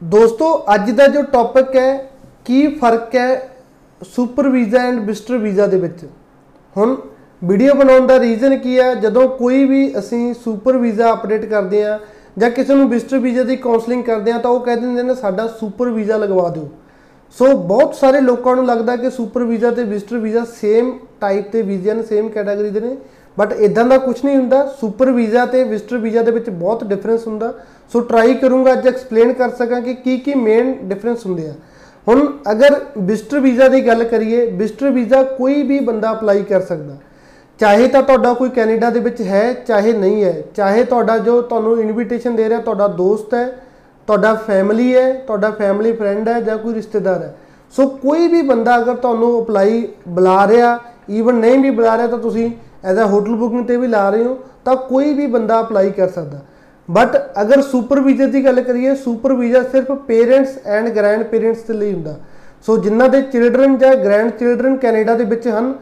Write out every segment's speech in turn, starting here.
ਦੋਸਤੋ, ਅੱਜ ਦਾ ਜੋ ਟੌਪਿਕ ਹੈ, ਕੀ ਫ਼ਰਕ ਹੈ super visa and visitor visa ਦੇ ਵਿੱਚ? ਹੁਣ ਵੀਡੀਓ ਬਣਾਉਣ ਦਾ ਰੀਜ਼ਨ ਕੀ ਹੈ? ਜਦੋਂ ਕੋਈ ਵੀ ਅਸੀਂ ਸੁਪਰ ਵੀਜ਼ਾ ਅਪਡੇਟ ਕਰਦੇ ਆ ਜਾਂ ਕਿਸੇ ਨੂੰ ਵਿਜ਼ਟਰ ਵੀਜ਼ਾ ਦੀ ਕਾਉਂਸਲਿੰਗ ਕਰਦੇ ਆ ਤਾਂ ਉਹ ਕਹਿ ਦਿੰਦੇ ਨੇ, ਸਾਡਾ ਸੁਪਰ ਵੀਜ਼ਾ ਲਗਵਾ ਦਿਓ। ਸੋ ਬਹੁਤ ਸਾਰੇ ਲੋਕਾਂ ਨੂੰ ਲੱਗਦਾ ਕਿ ਸੁਪਰ ਵੀਜ਼ਾ ਤੇ ਵਿਜ਼ਟਰ ਵੀਜ਼ਾ ਸੇਮ ਟਾਈਪ ਦੇ ਵੀਜ਼ੇ ਨੇ ਸੇਮ ਕੈਟਾਗਰੀ ਦੇ ਨੇ। ਬਟ ਇਦਾਂ ਦਾ ਕੁਝ ਨਹੀਂ ਹੁੰਦਾ। ਸੁਪਰ ਵੀਜ਼ਾ ਤੇ ਵਿਜ਼ਟਰ ਵੀਜ਼ਾ ਦੇ ਵਿੱਚ ਬਹੁਤ ਡਿਫਰੈਂਸ ਹੁੰਦਾ। ਸੋ ਟਰਾਈ ਕਰੂੰਗਾ ਅੱਜ ਐਕਸਪਲੇਨ ਕਰ ਸਕਾਂ ਕਿ ਕੀ ਕੀ ਮੇਨ ਡਿਫਰੈਂਸ ਹੁੰਦੇ ਆ। ਹੁਣ ਅਗਰ ਵਿਜ਼ਟਰ ਵੀਜ਼ਾ ਦੀ ਗੱਲ ਕਰੀਏ ਵਿਜ਼ਟਰ ਵੀਜ਼ਾ ਕੋਈ ਵੀ ਬੰਦਾ ਅਪਲਾਈ ਕਰ ਸਕਦਾ। ਚਾਹੇ ਤਾਂ ਤੁਹਾਡਾ ਕੋਈ ਕੈਨੇਡਾ ਦੇ ਵਿੱਚ ਹੈ, ਚਾਹੇ ਨਹੀਂ ਹੈ। ਚਾਹੇ ਤੁਹਾਡਾ ਜੋ ਤੁਹਾਨੂੰ ਇਨਵੀਟੇਸ਼ਨ ਦੇ ਰਿਹਾ, ਤੁਹਾਡਾ ਦੋਸਤ ਹੈ, ਤੁਹਾਡਾ ਫੈਮਿਲੀ ਹੈ, ਤੁਹਾਡਾ ਫੈਮਿਲੀ ਫਰੈਂਡ ਹੈ ਜਾਂ ਕੋਈ ਰਿਸ਼ਤੇਦਾਰ ਹੈ। ਸੋ ਕੋਈ ਵੀ ਬੰਦਾ ਅਗਰ ਤੁਹਾਨੂੰ ਅਪਲਾਈ ਬੁਲਾ ਰਿਹਾ ਈਵਨ ਨਹੀਂ ਵੀ ਬੁਲਾ ਰਿਹਾ ਤਾਂ ਤੁਸੀਂ ਐਜ਼ ਅ ਹੋਟਲ ਬੁਕਿੰਗ ਤੇ ਵੀ ਲਾ ਰਹੇ ਹੋ, ਤਾਂ ਕੋਈ ਵੀ ਬੰਦਾ ਅਪਲਾਈ ਕਰ ਸਕਦਾ। ਬਟ ਅਗਰ ਸੁਪਰ ਵੀਜ਼ਾ ਦੀ ਗੱਲ ਕਰੀਏ ਸੁਪਰ ਵੀਜ਼ਾ ਸਿਰਫ ਪੇਰੈਂਟਸ ਐਂਡ ਗ੍ਰੈਂਡ ਪੇਰੈਂਟਸ ਦੇ ਲਈ ਹੁੰਦਾ। ਸੋ ਜਿਨ੍ਹਾਂ ਦੇ ਚਿਲਡਰਨ ਜਾਂ ਗ੍ਰੈਂਡ ਚਿਲਡਰਨ ਕੈਨੇਡਾ ਦੇ ਵਿੱਚ ਹਨ,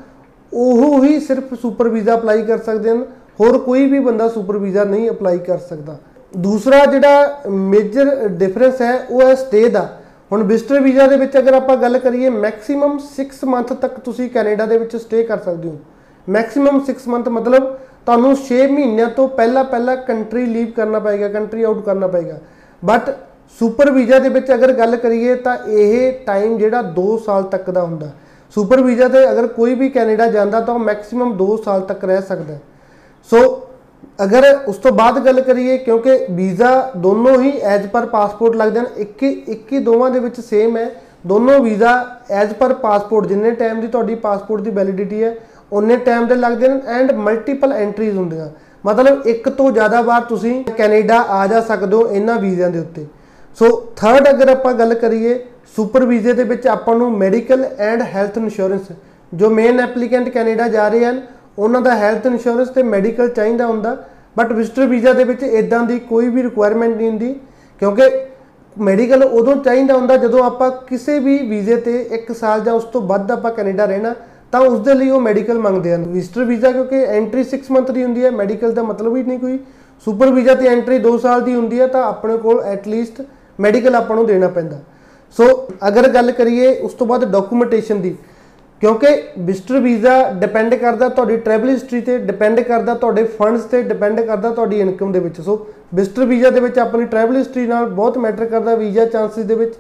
ਉਹ ਹੀ ਸਿਰਫ ਸੁਪਰ ਵੀਜ਼ਾ ਅਪਲਾਈ ਕਰ ਸਕਦੇ ਹਨ। ਹੋਰ ਕੋਈ ਵੀ ਬੰਦਾ ਸੁਪਰ ਵੀਜ਼ਾ ਨਹੀਂ ਅਪਲਾਈ ਕਰ ਸਕਦਾ। ਦੂਸਰਾ ਜਿਹੜਾ ਮੇਜਰ ਡਿਫਰੈਂਸ ਹੈ, ਉਹ ਹੈ ਸਟੇ ਦਾ। ਹੁਣ ਵਿਜ਼ਟਰ ਵੀਜ਼ਾ ਦੇ ਵਿੱਚ ਅਗਰ ਆਪਾਂ ਗੱਲ ਕਰੀਏ ਮੈਕਸਿਮਮ 6 ਮੰਥ ਤੱਕ ਤੁਸੀਂ ਕੈਨੇਡਾ ਦੇ ਵਿੱਚ ਸਟੇ ਕਰ ਸਕਦੇ ਹੋ। ਮੈਕਸਿਮਮ 6 ਮੰਥ ਮਤਲਬ ਤੁਹਾਨੂੰ 6 ਮਹੀਨਿਆਂ ਤੋਂ ਪਹਿਲਾਂ ਪਹਿਲਾਂ ਕੰਟਰੀ ਲੀਵ ਕਰਨਾ ਪਏਗਾ ਕੰਟਰੀ ਆਊਟ ਕਰਨਾ ਪਏਗਾ। ਬਟ ਸੁਪਰ ਵੀਜ਼ਾ ਦੇ ਵਿੱਚ ਅਗਰ ਗੱਲ ਕਰੀਏ ਤਾਂ ਇਹ ਟਾਈਮ ਜਿਹੜਾ 2 ਸਾਲ ਤੱਕ ਦਾ ਹੁੰਦਾ। ਸੁਪਰ ਵੀਜ਼ਾ ਤੇ ਅਗਰ ਕੋਈ ਵੀ ਕੈਨੇਡਾ ਜਾਂਦਾ ਤਾਂ ਉਹ ਮੈਕਸਿਮਮ 2 ਸਾਲ ਤੱਕ ਰਹਿ ਸਕਦਾ। ਸੋ ਅਗਰ ਉਸ ਤੋਂ ਬਾਅਦ ਗੱਲ ਕਰੀਏ, ਕਿਉਂਕਿ ਵੀਜ਼ਾ ਦੋਨੋਂ ਹੀ ਐਜ਼ ਪਰ ਪਾਸਪੋਰਟ ਲੱਗਦੇ ਹਨ, ਇੱਕ ਇੱਕ ਹੀ ਦੋਵਾਂ ਦੇ ਵਿੱਚ ਸੇਮ ਹੈ। ਦੋਨੋਂ ਵੀਜ਼ਾ ਐਜ਼ ਪਰ ਪਾਸਪੋਰਟ ਜਿੰਨੇ ਟਾਈਮ ਦੀ ਤੁਹਾਡੀ ਪਾਸਪੋਰਟ ਦੀ ਵੈਲਿਡਿਟੀ ਹੈ ਉਨੇ ਟਾਈਮ ਦੇ ਲੱਗਦੇ ਨੇ ਐਂਡ ਮਲਟੀਪਲ ਐਂਟਰੀਜ਼ ਹੁੰਦੀਆਂ। ਮਤਲਬ ਇੱਕ ਤੋਂ ਜ਼ਿਆਦਾ ਵਾਰ ਤੁਸੀਂ ਕੈਨੇਡਾ ਆ ਜਾ ਸਕਦੇ ਹੋ ਇਹਨਾਂ ਵੀਜ਼ਿਆਂ ਦੇ ਉੱਤੇ। ਸੋ ਥਰਡ ਅਗਰ ਆਪਾਂ ਗੱਲ ਕਰੀਏ ਸੁਪਰ ਵੀਜ਼ੇ ਦੇ ਵਿੱਚ ਆਪਾਂ ਨੂੰ ਮੈਡੀਕਲ ਐਂਡ ਹੈਲਥ ਇੰਸ਼ੋਰੈਂਸ ਜੋ ਮੇਨ ਐਪਲੀਕੈਂਟ ਕੈਨੇਡਾ ਜਾ ਰਹੇ ਹਨ, ਉਹਨਾਂ ਦਾ ਹੈਲਥ ਇੰਸ਼ੋਰੈਂਸ ਤੇ ਮੈਡੀਕਲ ਚਾਹੀਦਾ ਹੁੰਦਾ। ਬਟ ਵਿਜ਼ਟਰ ਵੀਜ਼ਾ ਦੇ ਵਿੱਚ ਇਦਾਂ ਦੀ ਕੋਈ ਵੀ ਰਿਕੁਆਇਰਮੈਂਟ ਨਹੀਂ ਹੁੰਦੀ, ਕਿਉਂਕਿ ਮੈਡੀਕਲ ਉਦੋਂ ਚਾਹੀਦਾ ਹੁੰਦਾ ਜਦੋਂ ਆਪਾਂ ਕਿਸੇ ਵੀ ਵੀਜ਼ੇ ਤੇ 1 ਸਾਲ ਜਾਂ ਉਸ ਤੋਂ ਵੱਧ ਆਪਾਂ ਕੈਨੇਡਾ ਰਹਿਣਾ ਤਾਂ ਉਸ ਦੇ ਲਈ ਉਹ ਮੈਡੀਕਲ ਮੰਗਦੇ ਹਨ। ਵਿਜ਼ਟਰ ਵੀਜ਼ਾ ਕਿਉਂਕਿ ਐਂਟਰੀ 6 ਮੰਥ ਦੀ ਹੁੰਦੀ ਹੈ ਮੈਡੀਕਲ ਦਾ ਮਤਲਬ ਹੀ ਨਹੀਂ ਕੋਈ। ਸੁਪਰ ਵੀਜ਼ਾ ਤੇ ਐਂਟਰੀ 2 ਸਾਲ ਦੀ ਹੁੰਦੀ ਹੈ, ਤਾਂ ਆਪਣੇ ਕੋਲ ਐਟਲੀਸਟ ਮੈਡੀਕਲ ਆਪਾਂ ਨੂੰ ਦੇਣਾ ਪੈਂਦਾ। ਸੋ ਅਗਰ ਗੱਲ ਕਰੀਏ ਉਸ ਤੋਂ ਬਾਅਦ ਡਾਕੂਮੈਂਟੇਸ਼ਨ ਦੀ, ਕਿਉਂਕਿ ਵਿਜ਼ਟਰ ਵੀਜ਼ਾ ਡਿਪੈਂਡ ਕਰਦਾ ਤੁਹਾਡੀ ਟਰੈਵਲ ਹਿਸਟਰੀ ਤੇ ਡਿਪੈਂਡ ਕਰਦਾ ਤੁਹਾਡੇ ਫੰਡਸ ਤੇ ਡਿਪੈਂਡ ਕਰਦਾ ਤੁਹਾਡੀ ਇਨਕਮ ਦੇ ਵਿੱਚ। ਸੋ ਵਿਜ਼ਟਰ ਵੀਜ਼ਾ ਦੇ ਵਿੱਚ ਆਪਣੀ ਟਰੈਵਲ ਹਿਸਟਰੀ ਨਾਲ ਬਹੁਤ ਮੈਟਰ ਕਰਦਾ ਵੀਜ਼ਾ ਚਾਂਸਸ ਦੇ ਵਿੱਚ।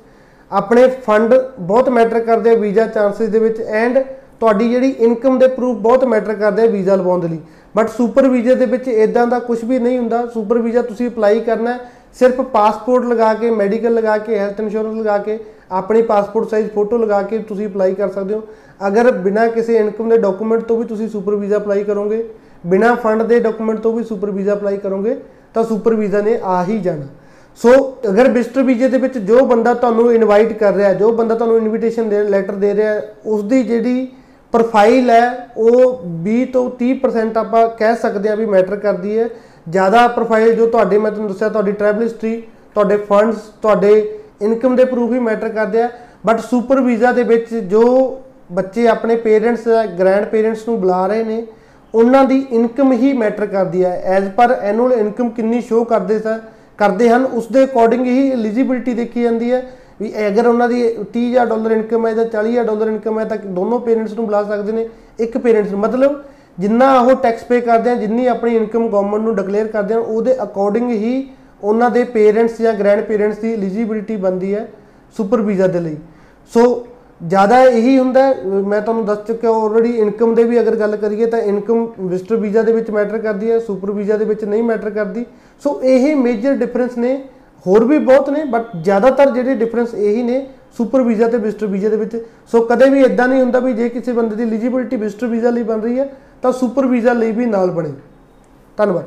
ਆਪਣੇ ਫੰਡ ਬਹੁਤ ਮੈਟਰ ਕਰਦੇ ਆ ਵੀਜ਼ਾ ਚਾਂਸਸ ਦੇ ਵਿੱਚ ਐਂਡ ਤੁਹਾਡੀ ਜਿਹੜੀ ਇਨਕਮ ਦੇ ਪ੍ਰੂਫ ਬਹੁਤ ਮੈਟਰ ਕਰਦੇ ਆ ਵੀਜ਼ਾ ਲਵਾਉਣ ਦੇ ਲਈ। ਬਟ ਸੁਪਰ ਵੀਜ਼ੇ ਦੇ ਵਿੱਚ ਇਦਾਂ ਦਾ ਕੁਝ ਵੀ ਨਹੀਂ ਹੁੰਦਾ। ਸੁਪਰ ਵੀਜ਼ਾ ਤੁਸੀਂ ਅਪਲਾਈ ਕਰਨਾ ਸਿਰਫ ਪਾਸਪੋਰਟ ਲਗਾ ਕੇ ਮੈਡੀਕਲ ਲਗਾ ਕੇ ਹੈਲਥ ਇੰਸ਼ੋਰੈਂਸ ਲਗਾ ਕੇ, ਆਪਣੀ ਪਾਸਪੋਰਟ ਸਾਈਜ਼ ਫੋਟੋ ਲਗਾ ਕੇ ਤੁਸੀਂ ਅਪਲਾਈ ਕਰ ਸਕਦੇ ਹੋ। ਅਗਰ ਬਿਨਾ ਕਿਸੇ ਇਨਕਮ ਦੇ ਡਾਕੂਮੈਂਟ ਤੋਂ ਵੀ ਤੁਸੀਂ ਸੁਪਰ ਵੀਜ਼ਾ ਅਪਲਾਈ ਕਰੋਗੇ, ਬਿਨਾ ਫੰਡ ਦੇ ਡਾਕੂਮੈਂਟ ਤੋਂ ਵੀ ਸੁਪਰ ਵੀਜ਼ਾ ਅਪਲਾਈ ਕਰੋਗੇ, ਤਾਂ ਸੁਪਰ ਵੀਜ਼ਾ ਨੇ ਆ ਹੀ ਜਾਣਾ। ਸੋ ਅਗਰ ਵਿਜ਼ਟਰ ਵੀਜ਼ੇ ਦੇ ਵਿੱਚ ਜੋ ਬੰਦਾ ਤੁਹਾਨੂੰ ਇਨਵਾਈਟ ਕਰ ਰਿਹਾ ਜੋ ਬੰਦਾ ਤੁਹਾਨੂੰ ਇਨਵੀਟੇਸ਼ਨ ਦੇ ਲੈਟਰ ਦੇ ਰਿਹਾ ਉਸ ਦੀ ਜਿਹੜੀ ਪ੍ਰੋਫਾਈਲ ਹੈ, ਉਹ 20 ਤੋਂ 30% ਆਪਾਂ ਕਹਿ ਸਕਦੇ ਆ ਵੀ ਮੈਟਰ ਕਰਦੀ ਹੈ। ਜ਼ਿਆਦਾ ਪ੍ਰੋਫਾਈਲ ਜੋ ਤੁਹਾਡੇ, ਮੈਂ ਤੁਹਾਨੂੰ ਦੱਸਿਆ ਤੁਹਾਡੀ ਟਰੈਵਲ ਹਿਸਟਰੀ ਤੁਹਾਡੇ ਫੰਡਸ ਤੁਹਾਡੇ ਇਨਕਮ ਦੇ ਪ੍ਰੂਫ ਹੀ ਮੈਟਰ ਕਰਦੇ ਆ। ਬਟ ਸੁਪਰ ਵੀਜ਼ਾ ਦੇ ਵਿੱਚ ਜੋ ਬੱਚੇ ਆਪਣੇ ਪੇਰੈਂਟਸ ਗ੍ਰੈਂਡ ਪੇਰੈਂਟਸ ਨੂੰ ਬੁਲਾ ਰਹੇ ਨੇ, ਉਹਨਾਂ ਦੀ ਇਨਕਮ ਹੀ ਮੈਟਰ ਕਰਦੀ ਹੈ। ਐਜ਼ ਪਰ ਐਨੂਅਲ ਇਨਕਮ ਕਿੰਨੀ ਸ਼ੋ ਕਰਦੇ ਸਰ ਕਰਦੇ ਹਨ ਉਸ ਦੇ ਅਕੋਰਡਿੰਗ ਹੀ ਐਲੀਜੀਬਿਲਟੀ ਦੇਖੀ ਜਾਂਦੀ ਹੈ। ਵੀ ਅਗਰ ਉਹਨਾਂ ਦੀ 30000 ਡਾਲਰ ਇਨਕਮ ਹੈ ਜਾਂ 40000 ਡਾਲਰ ਇਨਕਮ ਹੈ ਤਾਂ ਦੋਨੋਂ ਪੇਰੈਂਟਸ ਨੂੰ ਬੁਲਾ ਸਕਦੇ ਨੇ, ਇੱਕ ਪੇਰੈਂਟਸ ਨੂੰ। ਮਤਲਬ ਜਿੰਨਾ ਉਹ ਟੈਕਸ ਪੇ ਕਰਦੇ ਆ, ਜਿੰਨੀ ਆਪਣੀ ਇਨਕਮ ਗਵਰਨਮੈਂਟ ਨੂੰ ਡਿਕਲੇਅਰ ਕਰਦੇ ਆ, ਉਹਦੇ ਅਕੋਰਡਿੰਗ ਹੀ ਉਹਨਾਂ ਦੇ ਪੇਰੈਂਟਸ ਜਾਂ ਗ੍ਰੈਂਡ ਪੇਰੈਂਟਸ ਦੀ ਐਲੀਜੀਬਿਲਟੀ ਬਣਦੀ ਹੈ ਸੁਪਰ ਵੀਜ਼ਾ ਦੇ ਲਈ। ਸੋ ਜ਼ਿਆਦਾ ਇਹੀ ਹੁੰਦਾ ਮੈਂ ਤੁਹਾਨੂੰ ਦੱਸ ਚੁੱਕਿਆ ਆਲਰੇਡੀ ਇਨਕਮ ਦੇ ਵੀ ਅਗਰ ਗੱਲ ਕਰੀਏ ਤਾਂ ਇਨਕਮ ਵਿਜ਼ਟਰ ਵੀਜ਼ਾ ਦੇ ਵਿੱਚ ਮੈਟਰ ਕਰਦੀ ਹੈ ਸੁਪਰ ਵੀਜ਼ਾ ਦੇ ਵਿੱਚ ਨਹੀਂ ਮੈਟਰ ਕਰਦੀ। ਸੋ ਇਹ ਮੇਜਰ ਡਿਫਰੈਂਸ ਨੇ ਹੋਰ ਵੀ ਬਹੁਤ ਨੇ ਬਟ ਜ਼ਿਆਦਾਤਰ ਜਿਹੜੇ ਡਿਫਰੈਂਸ ਇਹੀ ਨੇ ਸੁਪਰ ਵੀਜ਼ਾ ਤੇ ਵਿਜ਼ਟਰ ਵੀਜ਼ਾ ਦੇ ਵਿੱਚ। ਸੋ ਕਦੇ ਵੀ ਇਦਾਂ ਨਹੀਂ ਹੁੰਦਾ ਵੀ ਜੇ ਕਿਸੇ ਬੰਦੇ ਦੀ ਐਲੀਜੀਬਿਲਟੀ ਵਿਜ਼ਟਰ ਵੀਜ਼ਾ ਲਈ ਬਣ ਰਹੀ ਹੈ, ਤਾਂ ਸੁਪਰ ਵੀਜ਼ਾ ਲਈ ਵੀ ਨਾਲ ਬਣੇ। ਧੰਨਵਾਦ।